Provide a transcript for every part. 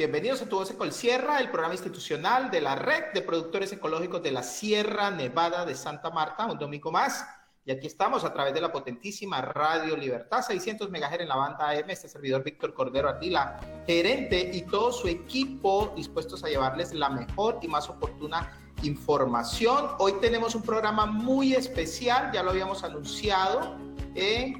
Bienvenidos a Tu Voz Sierra, el programa institucional de la Red de Productores Ecológicos de la Sierra Nevada de Santa Marta, un domingo más. Y aquí estamos a través de la potentísima Radio Libertad, 600 MHz en la banda AM, este servidor Víctor Cordero Ardila, gerente y todo su equipo dispuestos a llevarles la mejor y más oportuna información. Hoy tenemos un programa muy especial, ya lo habíamos anunciado,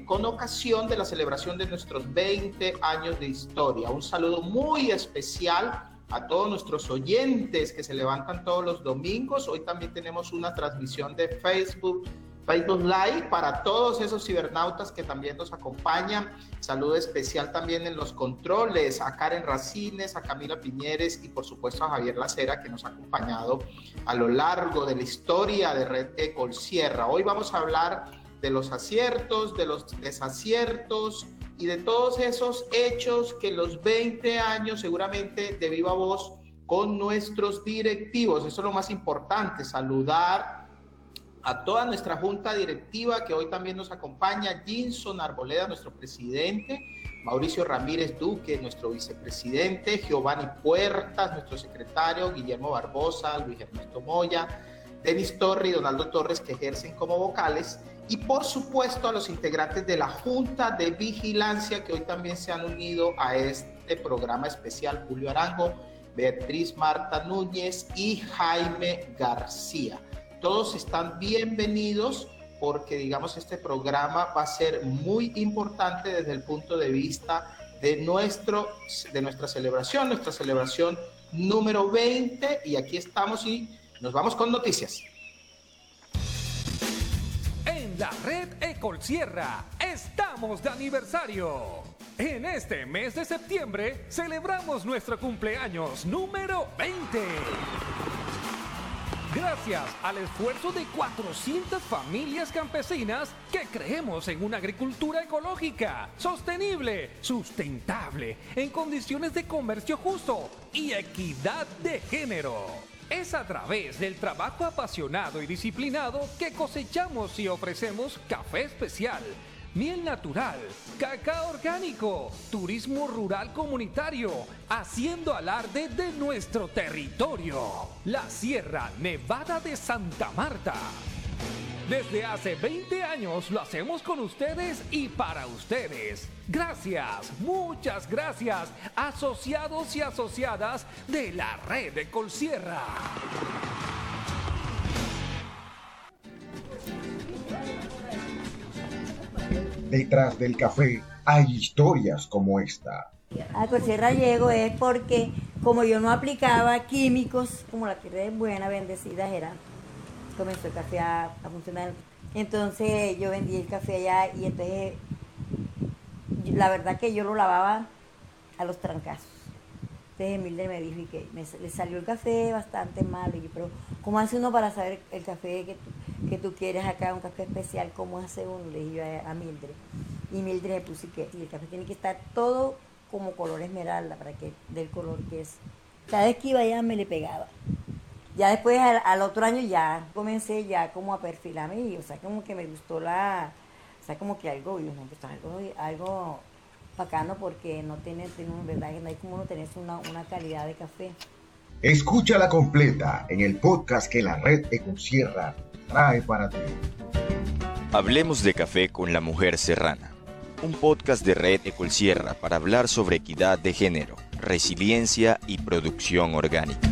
con ocasión de la celebración de nuestros 20 años de historia. Un saludo muy especial a todos nuestros oyentes que se levantan todos los domingos. Hoy también tenemos una transmisión de Facebook. Facebook Live para todos esos cibernautas que también nos acompañan. Saludo especial también en los controles a Karen Racines, a Camila Piñeres y por supuesto a Javier Lacera que nos ha acompañado a lo largo de la historia de Red Ecol Sierra. Hoy vamos a hablar de los aciertos, de los desaciertos y de todos esos hechos que los 20 años seguramente de viva voz con nuestros directivos. Eso es lo más importante, saludar a toda nuestra junta directiva que hoy también nos acompaña, Jinson Arboleda, nuestro presidente, Mauricio Ramírez Duque, nuestro vicepresidente, Giovanni Puertas, nuestro secretario, Guillermo Barbosa, Luis Ernesto Moya, Denis Torre y Donaldo Torres que ejercen como vocales y por supuesto a los integrantes de la Junta de Vigilancia que hoy también se han unido a este programa especial, Julio Arango, Beatriz Marta Núñez y Jaime García. Todos están bienvenidos porque digamos este programa va a ser muy importante desde el punto de vista de, nuestro, de nuestra celebración, nuestra celebración número 20 y aquí estamos y nos vamos con noticias la red Ecol Sierra. Estamos de aniversario. En este mes de septiembre celebramos nuestro cumpleaños número 20. Gracias al esfuerzo de 400 familias campesinas que creemos en una agricultura ecológica, sostenible, sustentable, en condiciones de comercio justo y equidad de género. Es a través del trabajo apasionado y disciplinado que cosechamos y ofrecemos café especial, miel natural, cacao orgánico, turismo rural comunitario, haciendo alarde de nuestro territorio, la Sierra Nevada de Santa Marta. Desde hace 20 años lo hacemos con ustedes y para ustedes. Gracias, muchas gracias, asociados y asociadas de la red de Colsierra. Detrás del café hay historias como esta. A Colsierra llego es porque como yo no aplicaba químicos, como la tierra es buena, bendecida era, comenzó el café a, funcionar. Entonces yo vendí el café allá y entonces la verdad que yo lo lavaba a los trancazos. Entonces Emilde me dijo que le salió el café bastante malo. Y yo, pero ¿cómo hace uno para saber el café que tú, que tú quieres acá, un café especial? ¿Cómo hace uno? Le dije yo a, Mildred. Y Mildred me puso que el café tiene que estar todo como color esmeralda para que dé el color que es. Cada vez que iba allá me le pegaba. Ya después al, otro año ya comencé ya como a perfilarme y o sea como que me gustó la, o sea como que algo, yo, no, pues, algo, algo bacano porque no tiene, verdad no hay como no tenés una, una calidad de café. Escúchala completa en el podcast que la red Ecosierra trae para ti. Hablemos de café con la mujer serrana. Un podcast de Red Ecolsierra para hablar sobre equidad de género, resiliencia y producción orgánica.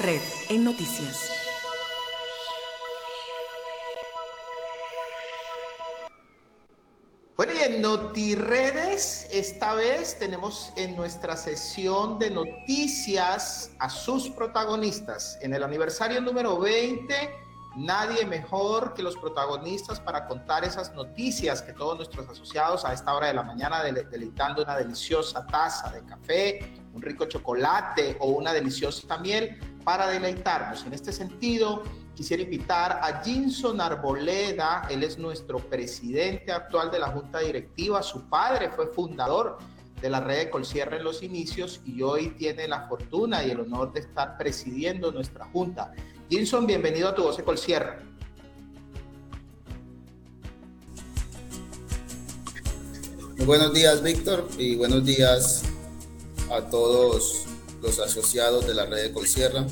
Red en noticias. Bueno, y en NotiRedes, esta vez tenemos en nuestra sesión de noticias a sus protagonistas. En el aniversario número 20, nadie mejor que los protagonistas para contar esas noticias que todos nuestros asociados a esta hora de la mañana deleitando una deliciosa taza de café un rico chocolate o una deliciosa miel para deleitarnos. En este sentido, quisiera invitar a Jinson Arboleda, él es nuestro presidente actual de la Junta Directiva, su padre fue fundador de la red de Colcierra en los inicios y hoy tiene la fortuna y el honor de estar presidiendo nuestra junta. Jinson, bienvenido a tu voz de Colcierra. buenos días, Víctor, y buenos días a todos los asociados de la red de Colsierra.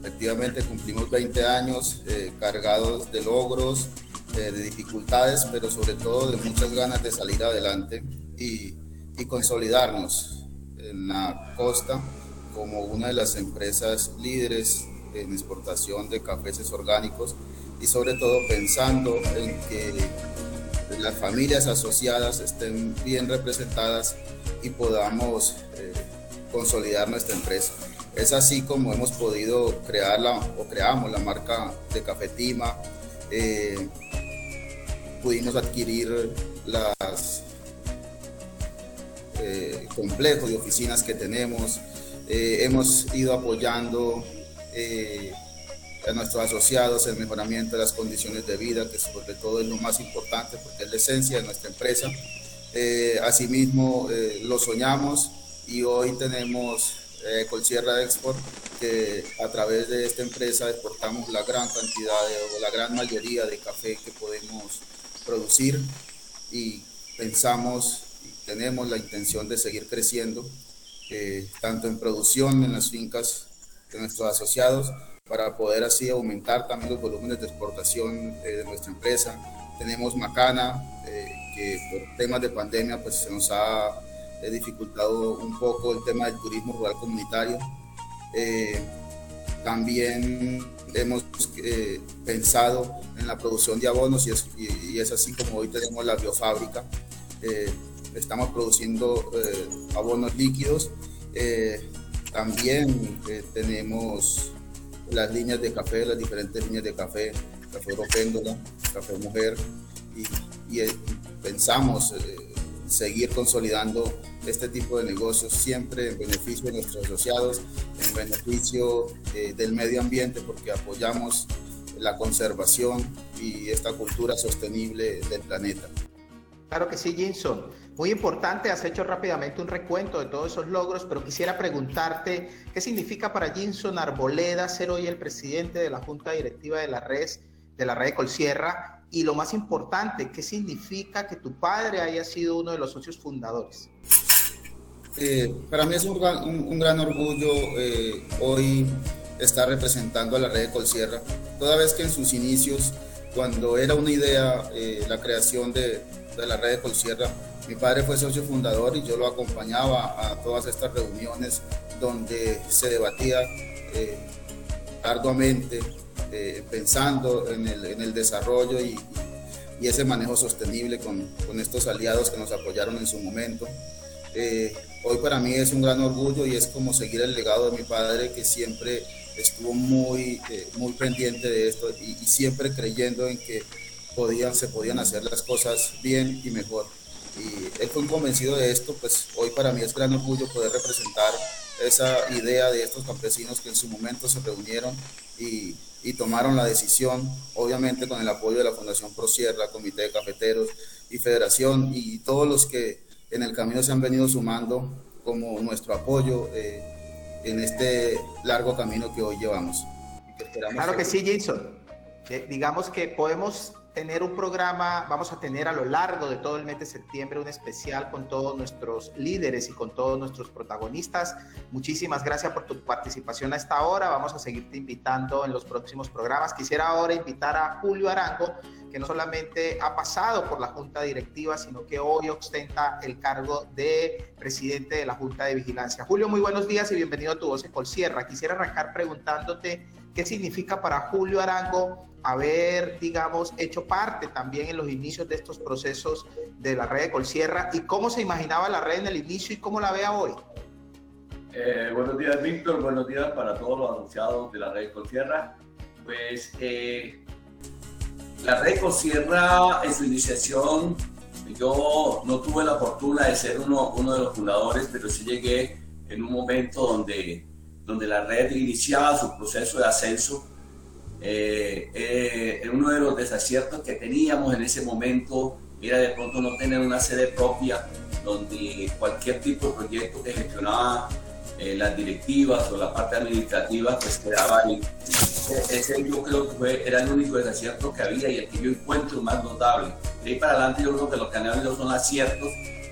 Efectivamente, cumplimos 20 años eh, cargados de logros, eh, de dificultades, pero sobre todo de muchas ganas de salir adelante y, y consolidarnos en la costa como una de las empresas líderes en exportación de cafés orgánicos y sobre todo pensando en que las familias asociadas estén bien representadas y podamos eh, consolidar nuestra empresa. Es así como hemos podido crearla o creamos la marca de Cafetima. Eh, pudimos adquirir las eh, complejos de oficinas que tenemos. hemos ido apoyando a nuestros asociados el mejoramiento de las condiciones de vida, que sobre todo es lo más importante porque es la esencia de nuestra empresa. Eh, asimismo, eh, lo soñamos y hoy tenemos eh, Colsierra Export, que a través de esta empresa exportamos la gran cantidad o la gran mayoría de café que podemos producir y pensamos y tenemos la intención de seguir creciendo, eh, tanto en producción en las fincas de nuestros asociados, para poder así aumentar también los volúmenes de exportación eh, de nuestra empresa. Tenemos Macana, eh, que por temas de pandemia pues se nos ha eh, dificultado un poco el tema del turismo rural comunitario. también hemos pensado en la producción de abonos y es, y, es, así como hoy tenemos la biofábrica. estamos produciendo abonos líquidos. también tenemos las líneas de café, las diferentes líneas de café, café Oropéndola, café mujer, y, eh, pensamos eh, seguir consolidando este tipo de negocios siempre en beneficio de nuestros asociados, en beneficio eh, del medio ambiente, porque apoyamos la conservación y esta cultura sostenible del planeta. Claro que sí, Jinson. Muy importante, has hecho rápidamente un recuento de todos esos logros, pero quisiera preguntarte qué significa para Jinson Arboleda ser hoy el presidente de la Junta Directiva de la red, de la red Colsierra, y lo más importante, qué significa que tu padre haya sido uno de los socios fundadores. Eh, para mí es un gran, orgullo eh, hoy estar representando a la red de Colsierra, toda vez que en sus inicios, cuando era una idea eh, la creación de, la red de Colsierra, mi padre fue socio fundador y yo lo acompañaba a todas estas reuniones donde se debatía arduamente, pensando en el, desarrollo y, ese manejo sostenible con, estos aliados que nos apoyaron en su momento. Hoy para mí es un gran orgullo y es como seguir el legado de mi padre que siempre estuvo muy, muy pendiente de esto y, siempre creyendo en que podían, se podían hacer las cosas bien y mejor. Y él fue convencido de esto, pues hoy para mí es gran orgullo poder representar esa idea de estos campesinos que en su momento se reunieron y, y tomaron la decisión, obviamente con el apoyo de la Fundación Prosierra, Comité de Cafeteros y Federación y todos los que en el camino se han venido sumando como nuestro apoyo eh, en este largo camino que hoy llevamos. claro que sí, Jason. digamos que podemos tener un programa, vamos a tener a lo largo de todo el mes de septiembre un especial con todos nuestros líderes y con todos nuestros protagonistas. Muchísimas gracias por tu participación a esta hora. Vamos a seguirte invitando en los próximos programas. Quisiera ahora invitar a Julio Arango, que no solamente ha pasado por la Junta Directiva, sino que hoy ostenta el cargo de presidente de la Junta de Vigilancia. Julio, muy buenos días y bienvenido a tu voz en Colsierra. Quisiera arrancar preguntándote qué significa para Julio Arango haber, digamos, hecho parte también en los inicios de estos procesos de la red de Colsierra y cómo se imaginaba la red en el inicio y cómo la ve hoy. Eh, buenos días, Víctor. Buenos días para todos los asociados de la red de Colsierra. Pues eh, la red Colsierra en su iniciación, yo no tuve la fortuna de ser uno, uno de los fundadores, pero sí llegué en un momento donde, donde la red iniciaba su proceso de ascenso eh, eh, uno de los desaciertos que teníamos en ese momento era de pronto no tener una sede propia donde cualquier tipo de proyecto que gestionaba eh, las directivas o la parte administrativa, pues quedaba ahí. E-, ese yo creo que fue, era el único desacierto que había y el que yo encuentro más notable. De ahí para adelante yo creo que los han habido son aciertos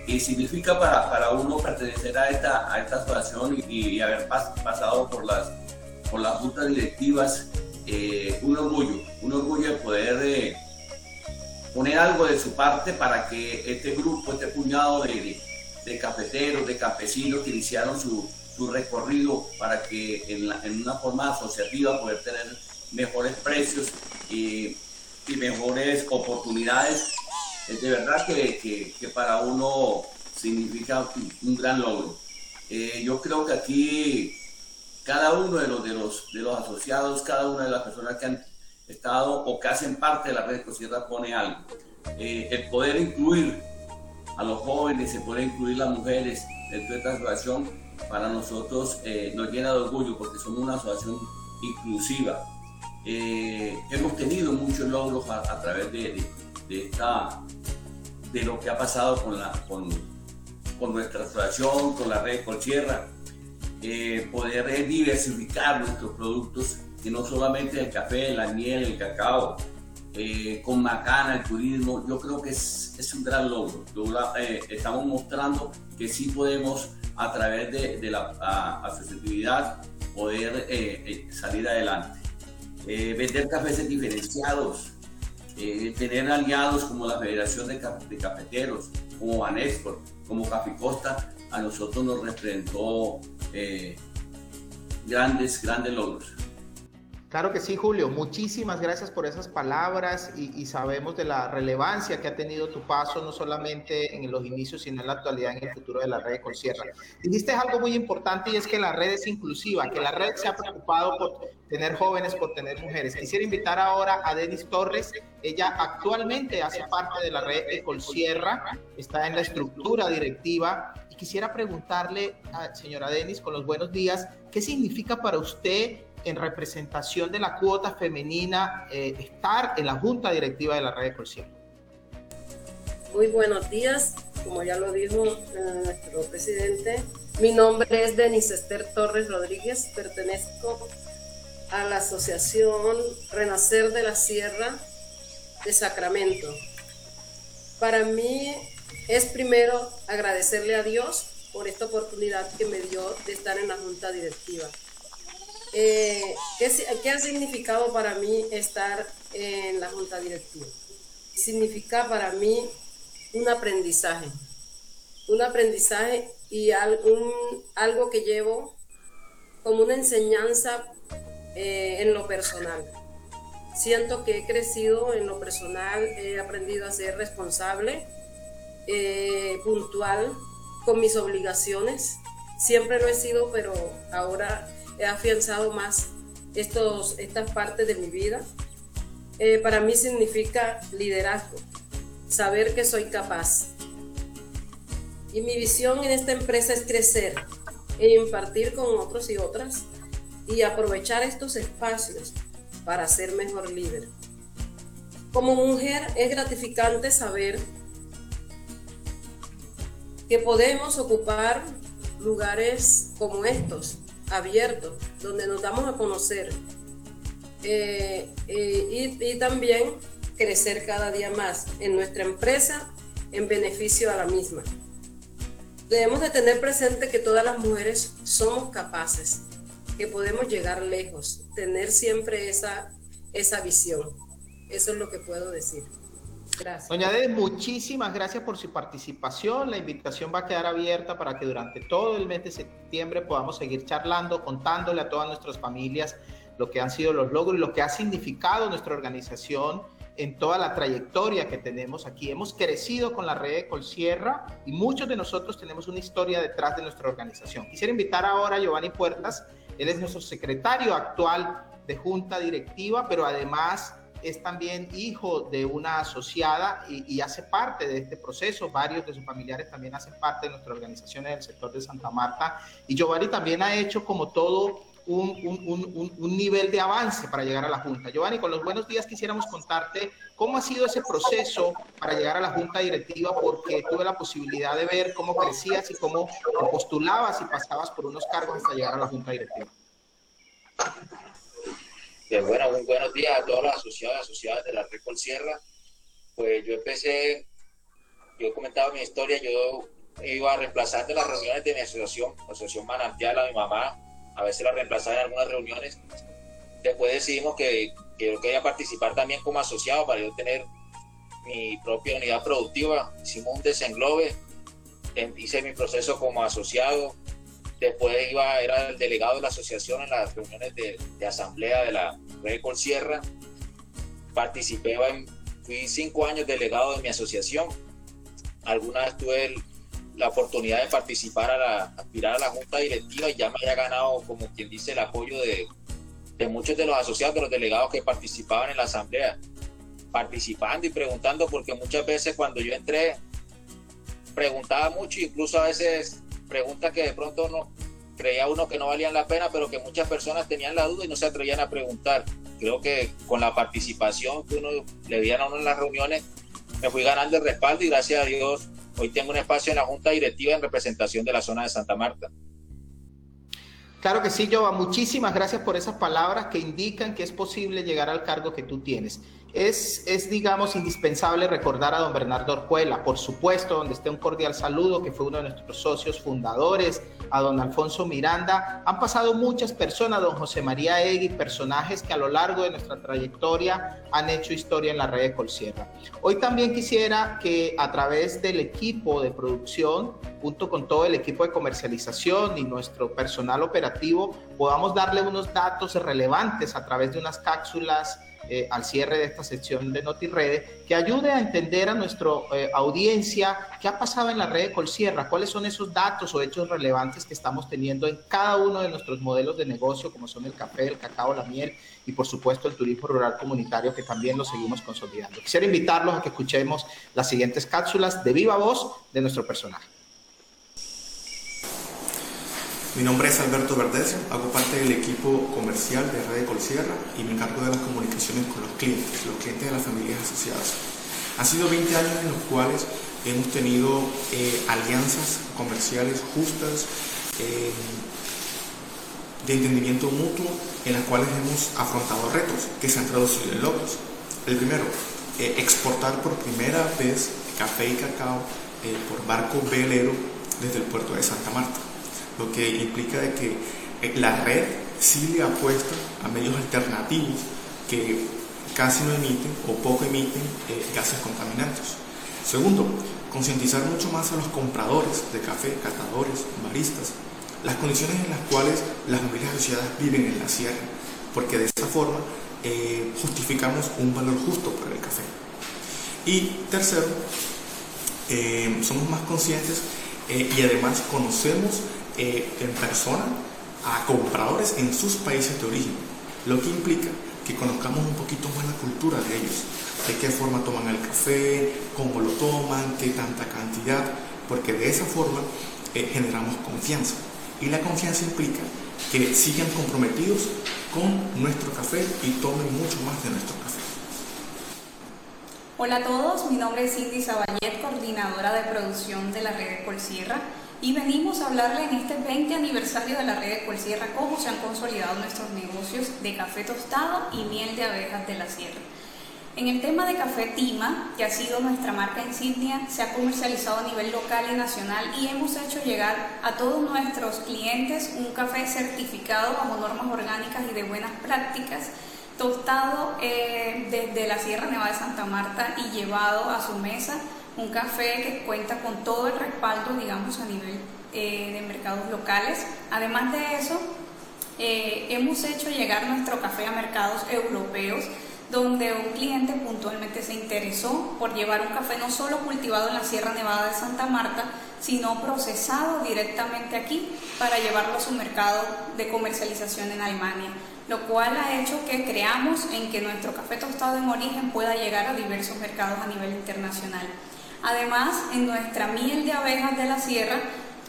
y significa para, para uno pertenecer a esta, a esta asociación y, haber pasado por las, por las juntas directivas, eh, un orgullo, un orgullo de poder eh, poner algo de su parte para que este grupo, este puñado de, de cafeteros, de campesinos que iniciaron su, su recorrido para que en, en, una forma asociativa poder tener mejores precios y, y mejores oportunidades. Es de verdad que, que, para uno significa un gran logro. Eh, yo creo que aquí cada uno de los, de, los, de los asociados, cada una de las personas que han estado o que hacen parte de la red Cosierra pone algo. Eh, el poder incluir a los jóvenes, se puede incluir las mujeres dentro de esta asociación para nosotros eh, nos llena de orgullo porque somos una asociación inclusiva. Hemos tenido muchos logros a, través de, de, esta, de lo que ha pasado con, la, con, con nuestra asociación, con la red Colsierra, eh, poder diversificar nuestros productos, que no solamente el café, la miel, el cacao, con Macana, el turismo, yo creo que es, es un gran logro. estamos mostrando que sí podemos a través de, la asociatividad poder eh, eh, salir adelante. Eh, vender cafés diferenciados, tener aliados como la Federación de, Cafeteros, como Banexport, como Costa, a nosotros nos representó grandes, grandes logros. Claro que sí, Julio. Muchísimas gracias por esas palabras y, sabemos de la relevancia que ha tenido tu paso, no solamente en los inicios, sino en la actualidad, en el futuro de la red de Colsierra. Dijiste algo muy importante y es que la red es inclusiva, que la red se ha preocupado por tener jóvenes, por tener mujeres. Quisiera invitar ahora a Denis Torres. Ella actualmente hace parte de la red de Colsierra, está en la estructura directiva y quisiera preguntarle, a señora Denis, con los buenos días, ¿qué significa para usted en representación de la cuota femenina eh, estar en la junta directiva de la red de Muy buenos días, como ya lo dijo eh, nuestro presidente, mi nombre es Denise Esther Torres Rodríguez, pertenezco a la asociación Renacer de la Sierra de Sacramento. Para mí es primero agradecerle a Dios por esta oportunidad que me dio de estar en la junta directiva eh, ¿qué, ha significado para mí estar en la junta directiva? Significa para mí un aprendizaje, un aprendizaje y algo que llevo como una enseñanza eh, en lo personal. Siento que he crecido en lo personal, he aprendido a ser responsable, eh, puntual con mis obligaciones. Siempre lo he sido, pero ahora he afianzado más estos, estas partes de mi vida. Eh, para mí significa liderazgo, saber que soy capaz. Y mi visión en esta empresa es crecer e impartir con otros y otras y aprovechar estos espacios para ser mejor líder. Como mujer es gratificante saber que podemos ocupar lugares como estos abierto, donde nos damos a conocer eh, eh, y, también crecer cada día más en nuestra empresa en beneficio a la misma. Debemos de tener presente que todas las mujeres somos capaces, que podemos llegar lejos, tener siempre esa, esa visión. Eso es lo que puedo decir. Gracias. Doña Dede, muchísimas gracias por su participación. La invitación va a quedar abierta para que durante todo el mes de septiembre podamos seguir charlando, contándole a todas nuestras familias lo que han sido los logros y lo que ha significado nuestra organización en toda la trayectoria que tenemos aquí. Hemos crecido con la red de Colsierra y muchos de nosotros tenemos una historia detrás de nuestra organización. Quisiera invitar ahora a Giovanni Puertas. Él es nuestro secretario actual de junta directiva, pero además es también hijo de una asociada y, hace parte de este proceso. Varios de sus familiares también hacen parte de nuestra organización en el sector de Santa Marta. Y Giovanni también ha hecho como todo un, un, nivel de avance para llegar a la Junta. Giovanni, con los buenos días quisiéramos contarte cómo ha sido ese proceso para llegar a la Junta Directiva, porque tuve la posibilidad de ver cómo crecías y cómo postulabas y pasabas por unos cargos hasta llegar a la Junta Directiva. Bien, bueno, muy buenos días a todos los asociados y asociadas de la Red Sierra. Pues yo empecé, yo he comentado mi historia, yo iba reemplazando las reuniones de mi asociación, asociación Manantial a mi mamá, a veces la reemplazaba en algunas reuniones. Después decidimos que, que yo quería participar también como asociado para yo tener mi propia unidad productiva. Hicimos un desenglobe, hice mi proceso como asociado. Después iba, era el delegado de la asociación en las reuniones de, de asamblea de la Red Sierra. Participé, en, fui cinco años delegado de mi asociación. Algunas tuve el, la oportunidad de participar a la, aspirar a la junta directiva y ya me haya ganado, como quien dice, el apoyo de, de muchos de los asociados, de los delegados que participaban en la asamblea, participando y preguntando, porque muchas veces cuando yo entré, preguntaba mucho, incluso a veces preguntas que de pronto no creía uno que no valían la pena, pero que muchas personas tenían la duda y no se atrevían a preguntar. Creo que con la participación que uno le dieron a uno en las reuniones, me fui ganando el respaldo y gracias a Dios Hoy tengo un espacio en la Junta Directiva en representación de la zona de Santa Marta. Claro que sí, Jova. Muchísimas gracias por esas palabras que indican que es posible llegar al cargo que tú tienes. Es, es, digamos, indispensable recordar a don Bernardo Orjuela, por supuesto, donde esté un cordial saludo, que fue uno de nuestros socios fundadores, a don Alfonso Miranda. Han pasado muchas personas, don José María Egui, personajes que a lo largo de nuestra trayectoria han hecho historia en la red de Colsierra. Hoy también quisiera que a través del equipo de producción, junto con todo el equipo de comercialización y nuestro personal operativo, podamos darle unos datos relevantes a través de unas cápsulas eh, al cierre de esta sección de NotiRede, que ayude a entender a nuestra eh, audiencia qué ha pasado en la red de Colsierra, cuáles son esos datos o hechos relevantes que estamos teniendo en cada uno de nuestros modelos de negocio, como son el café, el cacao, la miel y por supuesto el turismo rural comunitario, que también lo seguimos consolidando. Quisiera invitarlos a que escuchemos las siguientes cápsulas de viva voz de nuestro personaje. Mi nombre es Alberto Verdecio, hago parte del equipo comercial de Red Colsierra y me encargo de las comunicaciones con los clientes, los clientes de las familias asociadas. Han sido 20 años en los cuales hemos tenido eh, alianzas comerciales justas, eh, de entendimiento mutuo, en las cuales hemos afrontado retos que se han traducido en logros. El primero, eh, exportar por primera vez café y cacao por barco velero desde el puerto de Santa Marta lo que implica de que eh, la red sí le apuesta a medios alternativos que casi no emiten o poco emiten eh, gases contaminantes. Segundo, concientizar mucho más a los compradores de café, catadores, baristas, las condiciones en las cuales las familias asociadas viven en la sierra, porque de esta forma eh, justificamos un valor justo para el café. Y tercero, somos más conscientes y además conocemos eh, en persona a compradores en sus países de origen, lo que implica que conozcamos un poquito más la cultura de ellos, de qué forma toman el café, cómo lo toman, qué tanta cantidad, porque de esa forma eh, generamos confianza. Y la confianza implica que sigan comprometidos con nuestro café y tomen mucho más de nuestro café. Hola a todos, mi nombre es Cindy Saballet, coordinadora de producción de la red Colsierra y venimos a hablarle en este 20 aniversario de la red de Colsierra cómo se han consolidado nuestros negocios de café tostado y miel de abejas de la sierra. En el tema de café Tima, que ha sido nuestra marca insignia, se ha comercializado a nivel local y nacional y hemos hecho llegar a todos nuestros clientes un café certificado bajo normas orgánicas y de buenas prácticas, tostado eh, desde la Sierra Nevada de Santa Marta y llevado a su mesa un café que cuenta con todo el respaldo, digamos, a nivel eh, de mercados locales. Además de eso, eh, hemos hecho llegar nuestro café a mercados europeos, donde un cliente puntualmente se interesó por llevar un café no solo cultivado en la Sierra Nevada de Santa Marta, sino procesado directamente aquí para llevarlo a su mercado de comercialización en Alemania, lo cual ha hecho que creamos en que nuestro café tostado en origen pueda llegar a diversos mercados a nivel internacional. Además, en nuestra miel de abejas de la sierra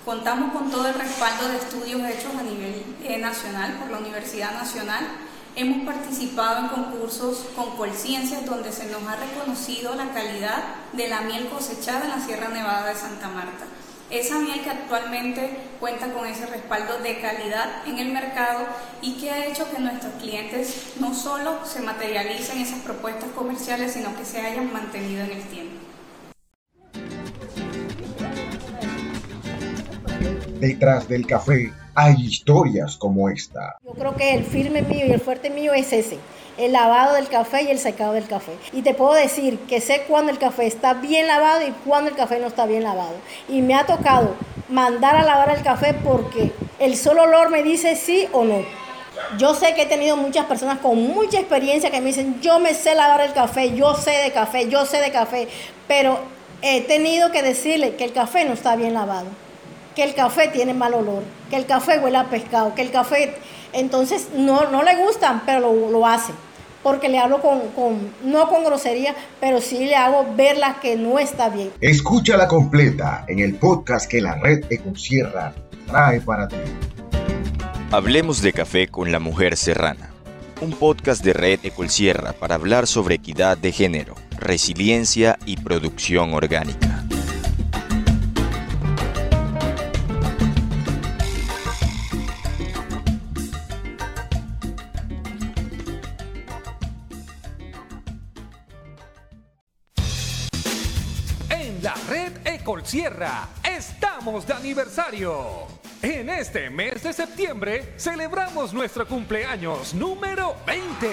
Contamos con todo el respaldo de estudios hechos a nivel eh, nacional por la Universidad Nacional. Hemos participado en concursos con Colciencias donde se nos ha reconocido la calidad de la miel cosechada en la Sierra Nevada de Santa Marta. Esa miel que actualmente cuenta con ese respaldo de calidad en el mercado y que ha hecho que nuestros clientes no solo se materialicen esas propuestas comerciales, sino que se hayan mantenido en el tiempo. Detrás del café hay historias como esta. Yo creo que el firme mío y el fuerte mío es ese el lavado del café y el secado del café. Y te puedo decir que sé cuándo el café está bien lavado y cuándo el café no está bien lavado. Y me ha tocado mandar a lavar el café porque el solo olor me dice sí o no. Yo sé que he tenido muchas personas con mucha experiencia que me dicen, yo me sé lavar el café, yo sé de café, yo sé de café, pero he tenido que decirle que el café no está bien lavado, que el café tiene mal olor, que el café huele a pescado, que el café, entonces no, no le gustan, pero lo, lo hacen porque le hablo con, no con grosería, pero sí le hago verla que no está bien. Escúchala completa en el podcast que la red Econcierra trae para ti. Hablemos de café con la mujer serrana. Un podcast de Red Ecolsierra para hablar sobre equidad de género, resiliencia y producción orgánica. Sierra, estamos de aniversario. En este mes de septiembre celebramos nuestro cumpleaños número 20.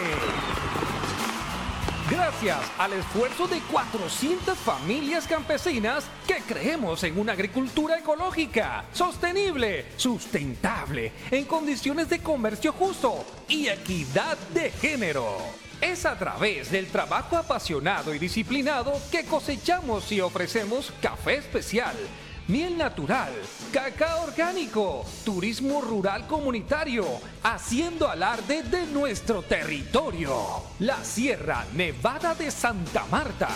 Gracias al esfuerzo de 400 familias campesinas que creemos en una agricultura ecológica, sostenible, sustentable, en condiciones de comercio justo y equidad de género. Es a través del trabajo apasionado y disciplinado que cosechamos y ofrecemos café especial, miel natural, cacao orgánico, turismo rural comunitario, haciendo alarde de nuestro territorio, la Sierra Nevada de Santa Marta.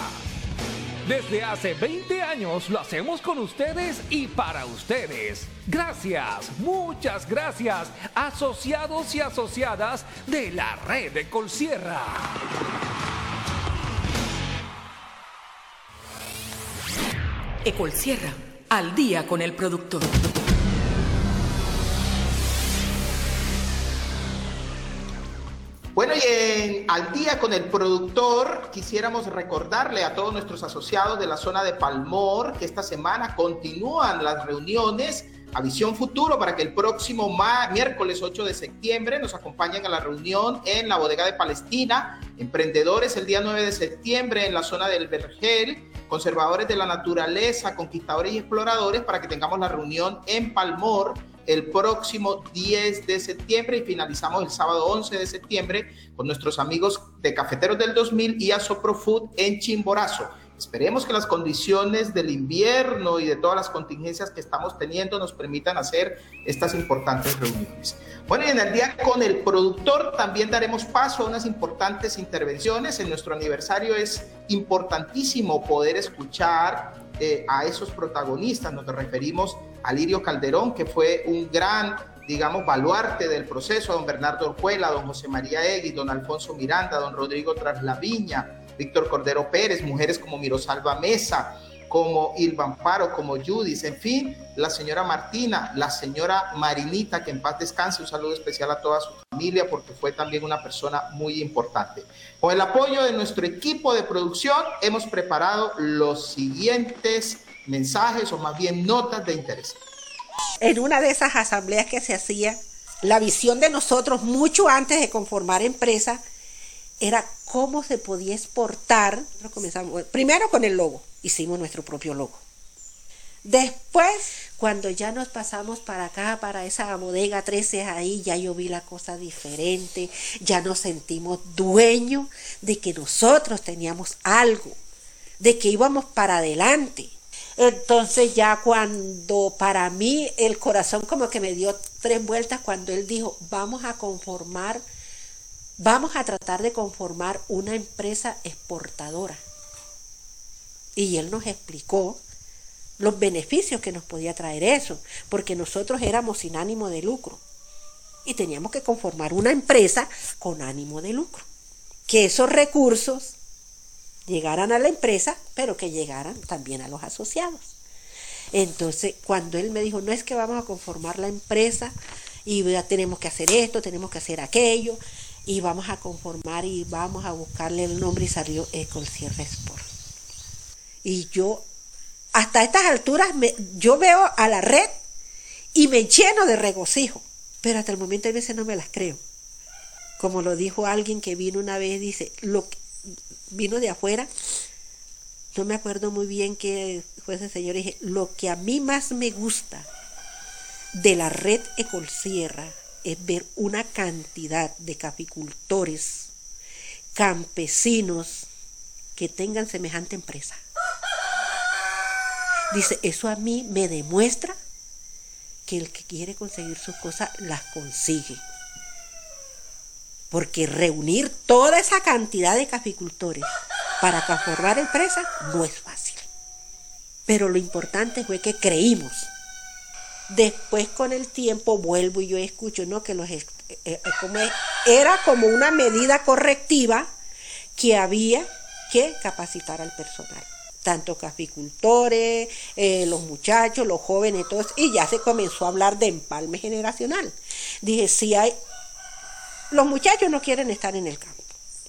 Desde hace 20 años lo hacemos con ustedes y para ustedes. Gracias, muchas gracias, asociados y asociadas de la red de Colsierra. Ecolsierra, al día con el productor. Bueno, y en, al día con el productor, quisiéramos recordarle a todos nuestros asociados de la zona de Palmor que esta semana continúan las reuniones a Visión Futuro para que el próximo miércoles 8 de septiembre nos acompañen a la reunión en la bodega de Palestina, emprendedores el día 9 de septiembre en la zona del Vergel, conservadores de la naturaleza, conquistadores y exploradores para que tengamos la reunión en Palmor el próximo 10 de septiembre y finalizamos el sábado 11 de septiembre con nuestros amigos de Cafeteros del 2000 y Asoprofood en Chimborazo. Esperemos que las condiciones del invierno y de todas las contingencias que estamos teniendo nos permitan hacer estas importantes reuniones. Bueno, y en el día con el productor también daremos paso a unas importantes intervenciones. En nuestro aniversario es importantísimo poder escuchar eh, a esos protagonistas. Nos referimos a Lirio Calderón, que fue un gran, digamos, baluarte del proceso, a don Bernardo Orjuela, a don José María Egui, don Alfonso Miranda, don Rodrigo Traslaviña, Víctor Cordero Pérez, mujeres como Mirosalva Mesa, como Ilvan Paro, como Judith, en fin, la señora Martina, la señora Marinita, que en paz descanse, un saludo especial a toda su familia porque fue también una persona muy importante. Con el apoyo de nuestro equipo de producción hemos preparado los siguientes mensajes o más bien notas de interés. En una de esas asambleas que se hacía, la visión de nosotros mucho antes de conformar empresa era cómo se podía exportar. primero con el logo, hicimos nuestro propio logo. Después, cuando ya nos pasamos para acá, para esa bodega 13 ahí, ya yo vi la cosa diferente, ya nos sentimos dueños de que nosotros teníamos algo, de que íbamos para adelante. Entonces ya cuando para mí el corazón como que me dio tres vueltas cuando él dijo, vamos a conformar vamos a tratar de conformar una empresa exportadora. Y él nos explicó los beneficios que nos podía traer eso, porque nosotros éramos sin ánimo de lucro y teníamos que conformar una empresa con ánimo de lucro. Que esos recursos llegaran a la empresa, pero que llegaran también a los asociados. Entonces, cuando él me dijo, no es que vamos a conformar la empresa y ya tenemos que hacer esto, tenemos que hacer aquello, y vamos a conformar y vamos a buscarle el nombre y salió Ecolcierre Sport. Y yo, hasta estas alturas, me, yo veo a la red y me lleno de regocijo, pero hasta el momento a veces no me las creo. Como lo dijo alguien que vino una vez, dice, lo vino de afuera, no me acuerdo muy bien qué fue ese señor, dije, lo que a mí más me gusta de la red Ecolsierra es ver una cantidad de caficultores, campesinos que tengan semejante empresa. Dice, eso a mí me demuestra que el que quiere conseguir sus cosas las consigue. Porque reunir toda esa cantidad de caficultores para conformar empresa no es fácil. Pero lo importante fue que creímos Después con el tiempo vuelvo y yo escucho, ¿no? Que los eh, eh, como era como una medida correctiva que había que capacitar al personal, tanto caficultores, eh, los muchachos, los jóvenes, todos, y ya se comenzó a hablar de empalme generacional. Dije, si hay, los muchachos no quieren estar en el campo,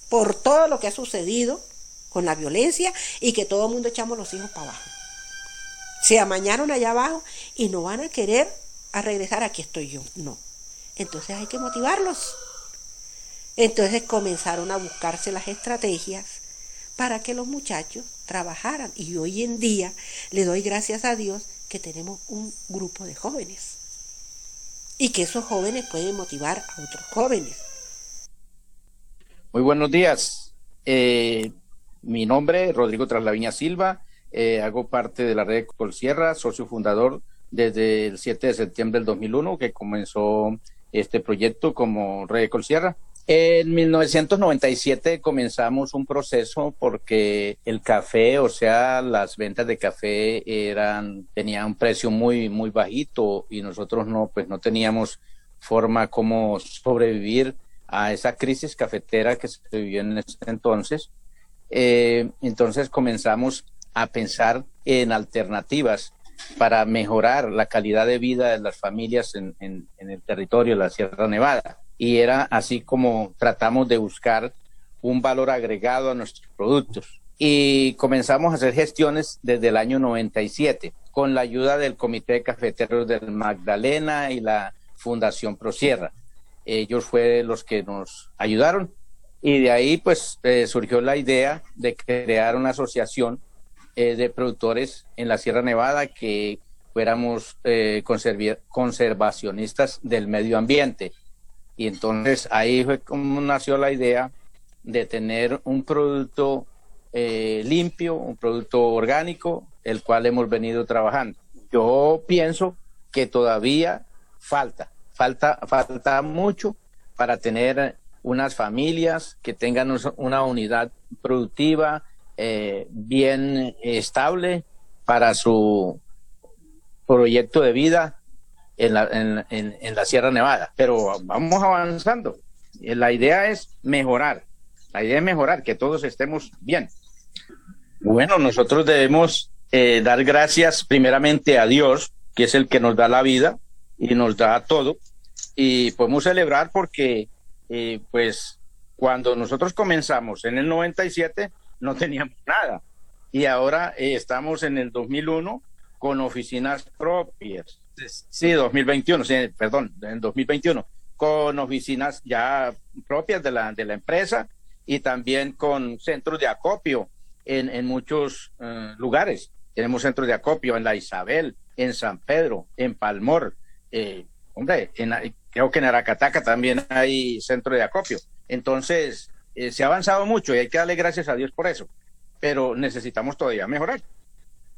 por todo lo que ha sucedido con la violencia y que todo el mundo echamos los hijos para abajo. Se amañaron allá abajo y no van a querer a regresar, aquí estoy yo. No. Entonces hay que motivarlos. Entonces comenzaron a buscarse las estrategias para que los muchachos trabajaran. Y hoy en día le doy gracias a Dios que tenemos un grupo de jóvenes. Y que esos jóvenes pueden motivar a otros jóvenes. Muy buenos días. Eh, mi nombre es Rodrigo Traslaviña Silva. Eh, hago parte de la red Colsierra, socio fundador desde el 7 de septiembre del 2001 que comenzó este proyecto como red Colsierra. En 1997 comenzamos un proceso porque el café, o sea, las ventas de café eran tenían un precio muy muy bajito y nosotros no pues no teníamos forma como sobrevivir a esa crisis cafetera que se vivió en ese entonces. Eh, entonces comenzamos a pensar en alternativas para mejorar la calidad de vida de las familias en, el territorio de la Sierra Nevada. Y era así como tratamos de buscar un valor agregado a nuestros productos. Y comenzamos a hacer gestiones desde el año 97 con la ayuda del Comité de Cafeteros del Magdalena y la Fundación Prosierra. Ellos fueron los que nos ayudaron y de ahí pues eh, surgió la idea de crear una asociación eh, de productores en la Sierra Nevada que fuéramos eh, conservacionistas del medio ambiente. Y entonces ahí fue como nació la idea de tener un producto eh, limpio, un producto orgánico, el cual hemos venido trabajando. Yo pienso que todavía falta, falta, falta mucho para tener unas familias que tengan una unidad productiva, eh, bien estable para su proyecto de vida en la, Sierra Nevada. Pero vamos avanzando. Eh, la idea es mejorar. La idea es mejorar, que todos estemos bien. Bueno, nosotros debemos eh, dar gracias primeramente a Dios, que es el que nos da la vida y nos da todo. Y podemos celebrar porque, pues, cuando nosotros comenzamos en el 97, no teníamos nada. Y ahora eh, estamos en el 2001 con oficinas propias. Sí, 2021, sí, perdón, en 2021, con oficinas ya propias de la, de la empresa y también con centros de acopio en, en muchos eh, lugares. Tenemos centros de acopio en La Isabel, en San Pedro, en Palmor. Eh, hombre, en, creo que en Aracataca también hay centro de acopio. Entonces, eh, se ha avanzado mucho y hay que darle gracias a Dios por eso, pero necesitamos todavía mejorar.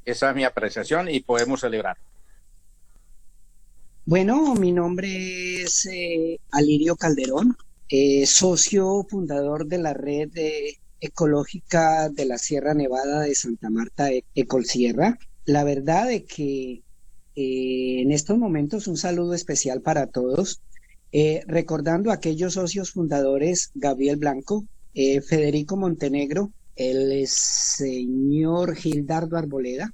Esa es mi apreciación y podemos celebrar. Bueno, mi nombre es eh, Alirio Calderón, eh, socio fundador de la red ecológica de la Sierra Nevada de Santa Marta, e-, Ecolsierra. la verdad de que eh, en estos momentos un saludo especial para todos, eh, recordando aquellos socios fundadores, Gabriel Blanco, eh, Federico Montenegro, el señor Gildardo Arboleda,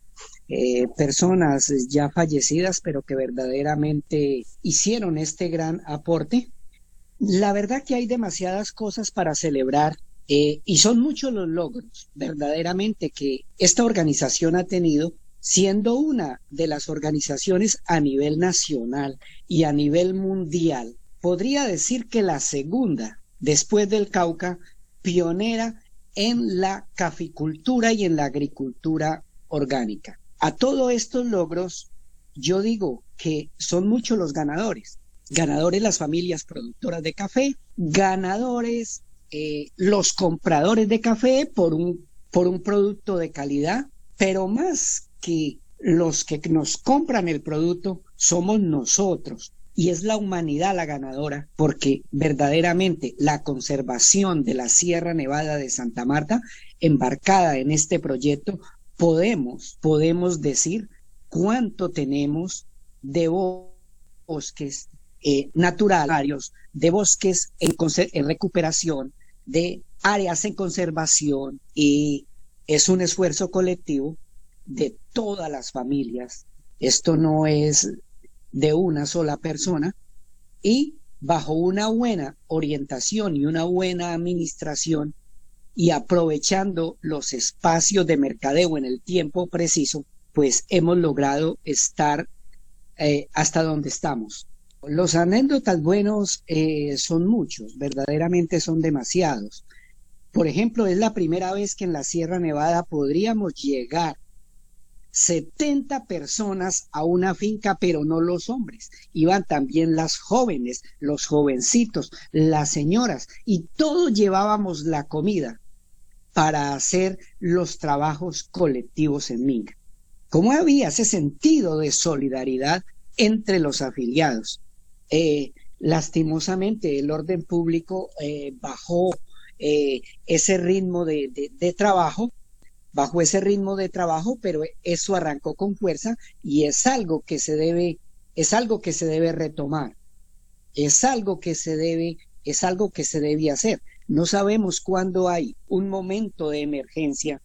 personas ya fallecidas, pero que verdaderamente hicieron este gran aporte. La verdad que hay demasiadas cosas para celebrar y son muchos los logros verdaderamente que esta organización ha tenido siendo una de las organizaciones a nivel nacional y a nivel mundial, podría decir que la segunda, después del Cauca, pionera en la caficultura y en la agricultura orgánica. A todos estos logros, yo digo que son muchos los ganadores. Ganadores las familias productoras de café, ganadores eh, los compradores de café por un, por un producto de calidad, pero más que los que nos compran el producto somos nosotros. Y es la humanidad la ganadora, porque verdaderamente la conservación de la Sierra Nevada de Santa Marta, embarcada en este proyecto, podemos, podemos decir cuánto tenemos de bosques eh, naturales, de bosques en, en recuperación, de áreas en conservación, y es un esfuerzo colectivo de todas las familias. Esto no es de una sola persona y bajo una buena orientación y una buena administración y aprovechando los espacios de mercadeo en el tiempo preciso, pues hemos logrado estar eh, hasta donde estamos. Los anécdotas buenos eh, son muchos, verdaderamente son demasiados. Por ejemplo, es la primera vez que en la Sierra Nevada podríamos llegar 70 personas a una finca, pero no los hombres. Iban también las jóvenes, los jovencitos, las señoras, y todos llevábamos la comida para hacer los trabajos colectivos en Minga. ¿Cómo había ese sentido de solidaridad entre los afiliados? Eh, lastimosamente, el orden público eh, bajó eh, ese ritmo de trabajo bajo ese ritmo de trabajo, pero eso arrancó con fuerza y es algo que se debe, es algo que se debe retomar, es algo que se debe, es algo que se debe hacer. No sabemos cuándo hay un momento de emergencia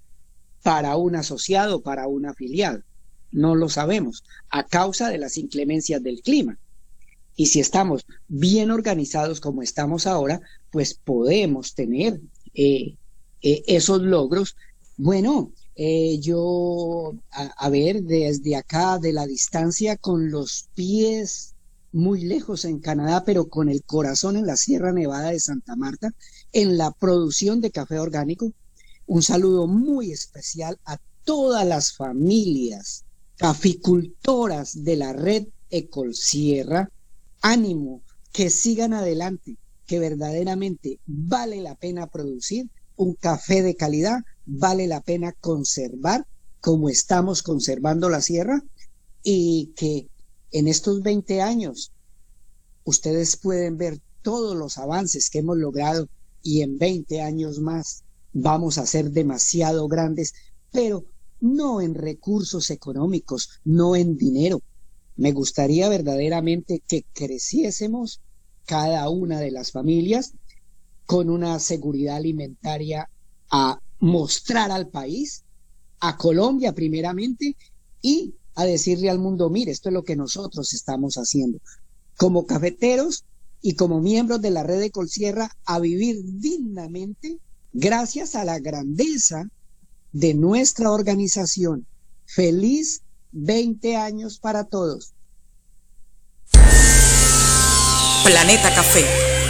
para un asociado, para un afiliado. No lo sabemos a causa de las inclemencias del clima. Y si estamos bien organizados como estamos ahora, pues podemos tener eh, eh, esos logros bueno, eh, yo, a, ver, desde acá, de la distancia, con los pies muy lejos en Canadá, pero con el corazón en la Sierra Nevada de Santa Marta, en la producción de café orgánico. Un saludo muy especial a todas las familias caficultoras de la red Ecol Sierra. Ánimo, que sigan adelante, que verdaderamente vale la pena producir un café de calidad vale la pena conservar como estamos conservando la sierra y que en estos 20 años ustedes pueden ver todos los avances que hemos logrado y en 20 años más vamos a ser demasiado grandes, pero no en recursos económicos, no en dinero. Me gustaría verdaderamente que creciésemos cada una de las familias con una seguridad alimentaria a mostrar al país, a Colombia primeramente, y a decirle al mundo, mire, esto es lo que nosotros estamos haciendo. Como cafeteros y como miembros de la red de Colsierra, a vivir dignamente gracias a la grandeza de nuestra organización. Feliz 20 años para todos. Planeta Café.